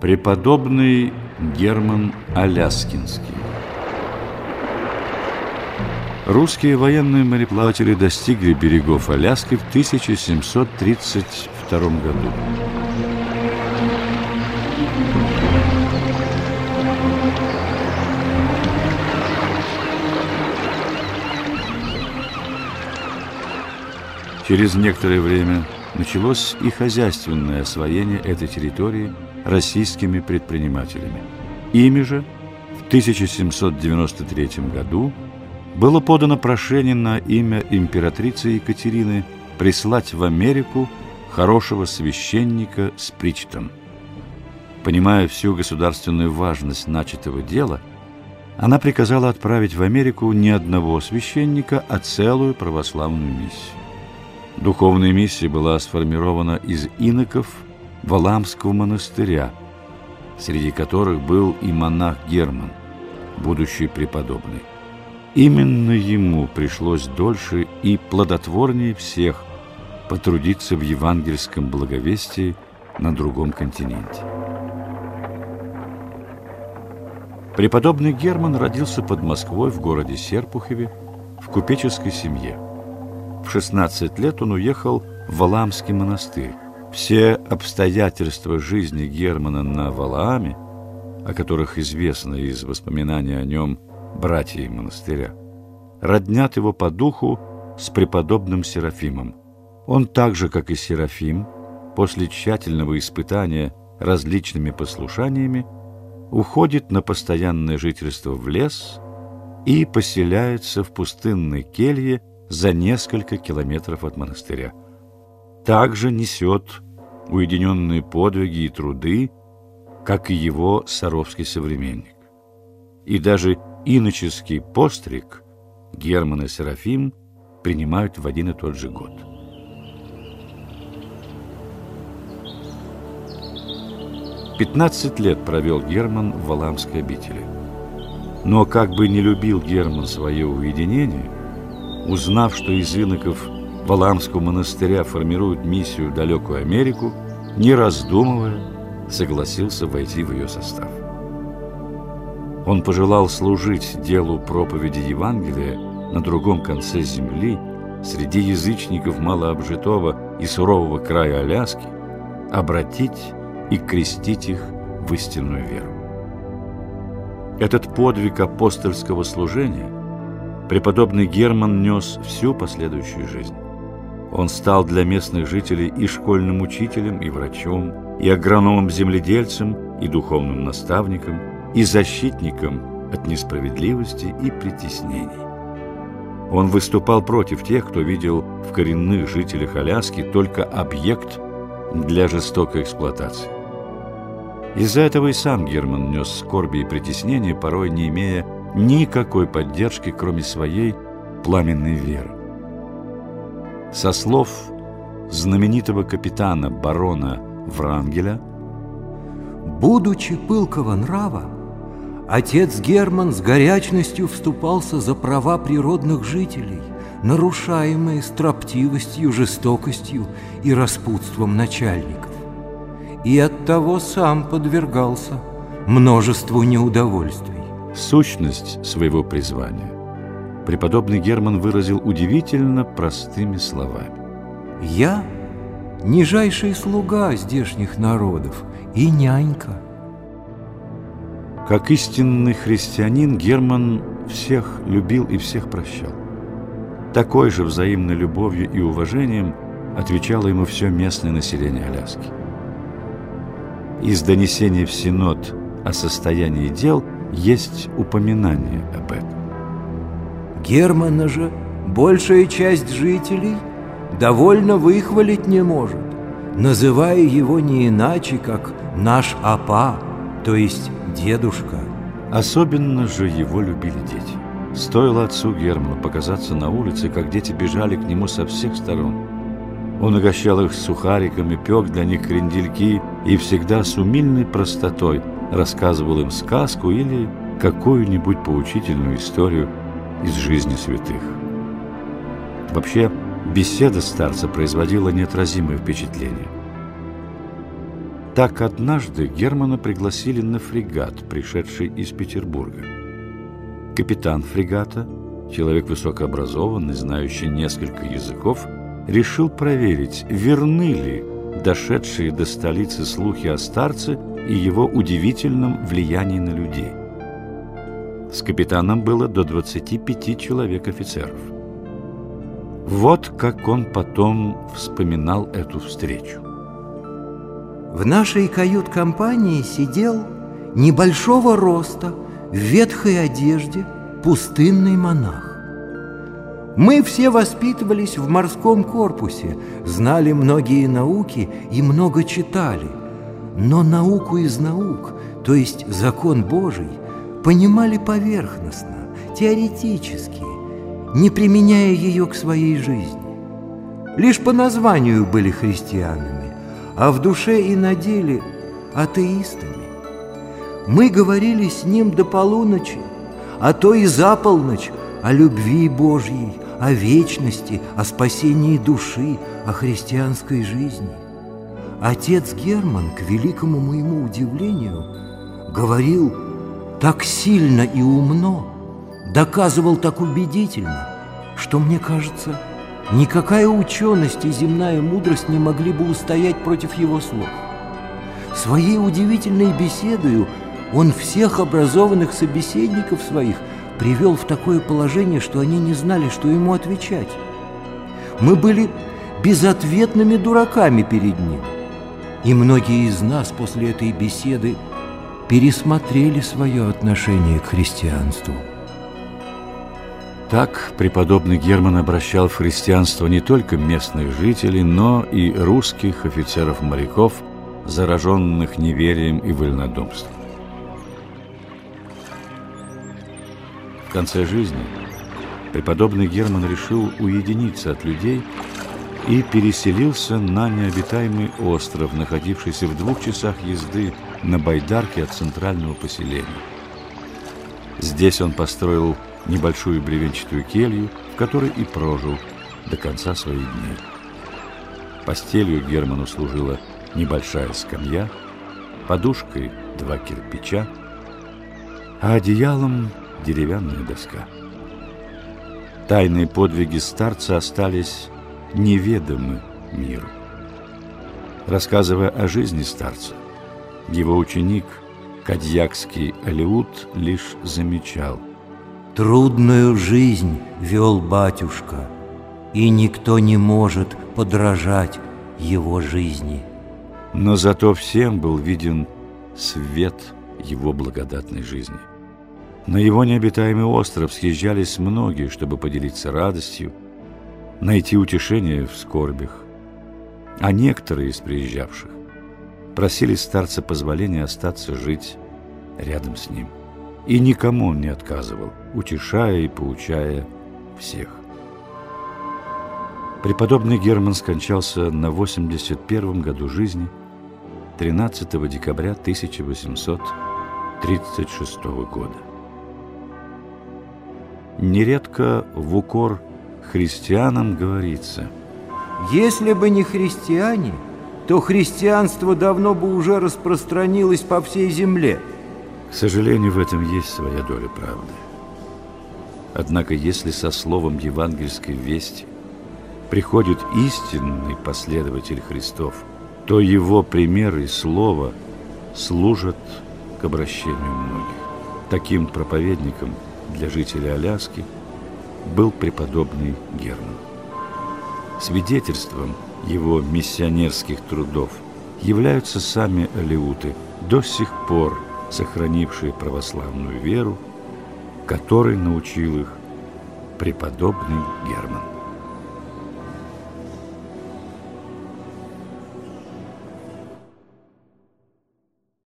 Преподобный Герман Аляскинский Русские военные мореплаватели достигли берегов Аляски в 1732 году. Через некоторое время началось и хозяйственное освоение этой территории российскими предпринимателями. Ими же в 1793 году было подано прошение на имя императрицы Екатерины прислать в Америку хорошего священника с причтом. Понимая всю государственную важность начатого дела, она приказала отправить в Америку не одного священника, а целую православную миссию. Духовная миссия была сформирована из иноков Валамского монастыря, среди которых был и монах Герман, будущий преподобный. Именно ему пришлось дольше и плодотворнее всех потрудиться в евангельском благовестии на другом континенте. Преподобный Герман родился под Москвой в городе Серпухове в купеческой семье. В 16 лет он уехал в Валаамский монастырь. Все обстоятельства жизни Германа на Валааме, о которых известно из воспоминаний о нем братья монастыря, роднят его по духу с преподобным Серафимом. Он так же, как и Серафим, после тщательного испытания различными послушаниями, уходит на постоянное жительство в лес и поселяется в пустынной келье за несколько километров от монастыря. Также несет уединенные подвиги и труды, как и его саровский современник. И даже иноческий постриг Герман и Серафим принимают в один и тот же год. Пятнадцать лет провел Герман в Валамской обители. Но как бы не любил Герман свое уединение, узнав, что из иноков Валамского монастыря формируют миссию в далекую Америку, не раздумывая, согласился войти в ее состав. Он пожелал служить делу проповеди Евангелия на другом конце земли, среди язычников малообжитого и сурового края Аляски, обратить и крестить их в истинную веру. Этот подвиг апостольского служения преподобный Герман нес всю последующую жизнь. Он стал для местных жителей и школьным учителем, и врачом, и агрономом-земледельцем, и духовным наставником, и защитником от несправедливости и притеснений. Он выступал против тех, кто видел в коренных жителях Аляски только объект для жестокой эксплуатации. Из-за этого и сам Герман нес скорби и притеснения, порой не имея никакой поддержки, кроме своей пламенной веры. Со слов знаменитого капитана барона Врангеля «Будучи пылкого нрава, отец Герман с горячностью вступался за права природных жителей, нарушаемые строптивостью, жестокостью и распутством начальников, и оттого сам подвергался множеству неудовольствий. Сущность своего призвания преподобный Герман выразил удивительно простыми словами. «Я – нижайший слуга здешних народов и нянька». Как истинный христианин Герман всех любил и всех прощал. Такой же взаимной любовью и уважением отвечало ему все местное население Аляски. Из донесений в Синод о состоянии дел есть упоминание об этом. Германа же большая часть жителей довольно выхвалить не может, называя его не иначе, как «наш апа», то есть «дедушка». Особенно же его любили дети. Стоило отцу Герману показаться на улице, как дети бежали к нему со всех сторон. Он угощал их сухариками, пек для них крендельки и всегда с умильной простотой рассказывал им сказку или какую-нибудь поучительную историю из жизни святых. Вообще, беседа старца производила неотразимое впечатление. Так однажды Германа пригласили на фрегат, пришедший из Петербурга. Капитан фрегата, человек высокообразованный, знающий несколько языков, решил проверить, верны ли дошедшие до столицы слухи о старце и его удивительном влиянии на людей. С капитаном было до 25 человек офицеров. Вот как он потом вспоминал эту встречу. В нашей кают-компании сидел небольшого роста, в ветхой одежде, пустынный монах. Мы все воспитывались в морском корпусе, знали многие науки и много читали. Но науку из наук, то есть закон Божий, понимали поверхностно, теоретически, не применяя ее к своей жизни. Лишь по названию были христианами, а в душе и на деле атеистами. Мы говорили с ним до полуночи, а то и за полночь о любви Божьей, о вечности, о спасении души, о христианской жизни. Отец Герман, к великому моему удивлению, говорил так сильно и умно, доказывал так убедительно, что, мне кажется, никакая ученость и земная мудрость не могли бы устоять против его слов. Своей удивительной беседою он всех образованных собеседников своих привел в такое положение, что они не знали, что ему отвечать. Мы были безответными дураками перед ним. И многие из нас после этой беседы пересмотрели свое отношение к христианству. Так преподобный Герман обращал в христианство не только местных жителей, но и русских офицеров-моряков, зараженных неверием и вольнодумством. В конце жизни преподобный Герман решил уединиться от людей и переселился на необитаемый остров, находившийся в двух часах езды на байдарке от центрального поселения. Здесь он построил небольшую бревенчатую келью, в которой и прожил до конца своих дней. Постелью Герману служила небольшая скамья, подушкой два кирпича, а одеялом деревянная доска. Тайные подвиги старца остались неведомы миру. Рассказывая о жизни старца, его ученик, Кадьякский Алиут, лишь замечал. Трудную жизнь вел батюшка, и никто не может подражать его жизни. Но зато всем был виден свет его благодатной жизни. На его необитаемый остров съезжались многие, чтобы поделиться радостью, найти утешение в скорбях. А некоторые из приезжавших просили старца позволения остаться жить рядом с ним. И никому он не отказывал, утешая и поучая всех. Преподобный Герман скончался на 81 году жизни 13 декабря 1836 года. Нередко в укор христианам говорится Если бы не христиане, то христианство давно бы уже распространилось по всей земле. К сожалению, в этом есть своя доля правды. Однако, если со словом евангельской вести приходит истинный последователь Христов, то его пример и слово служат к обращению многих. Таким проповедником – для жителей Аляски был преподобный Герман. Свидетельством его миссионерских трудов являются сами алиуты, до сих пор сохранившие православную веру, которой научил их преподобный Герман.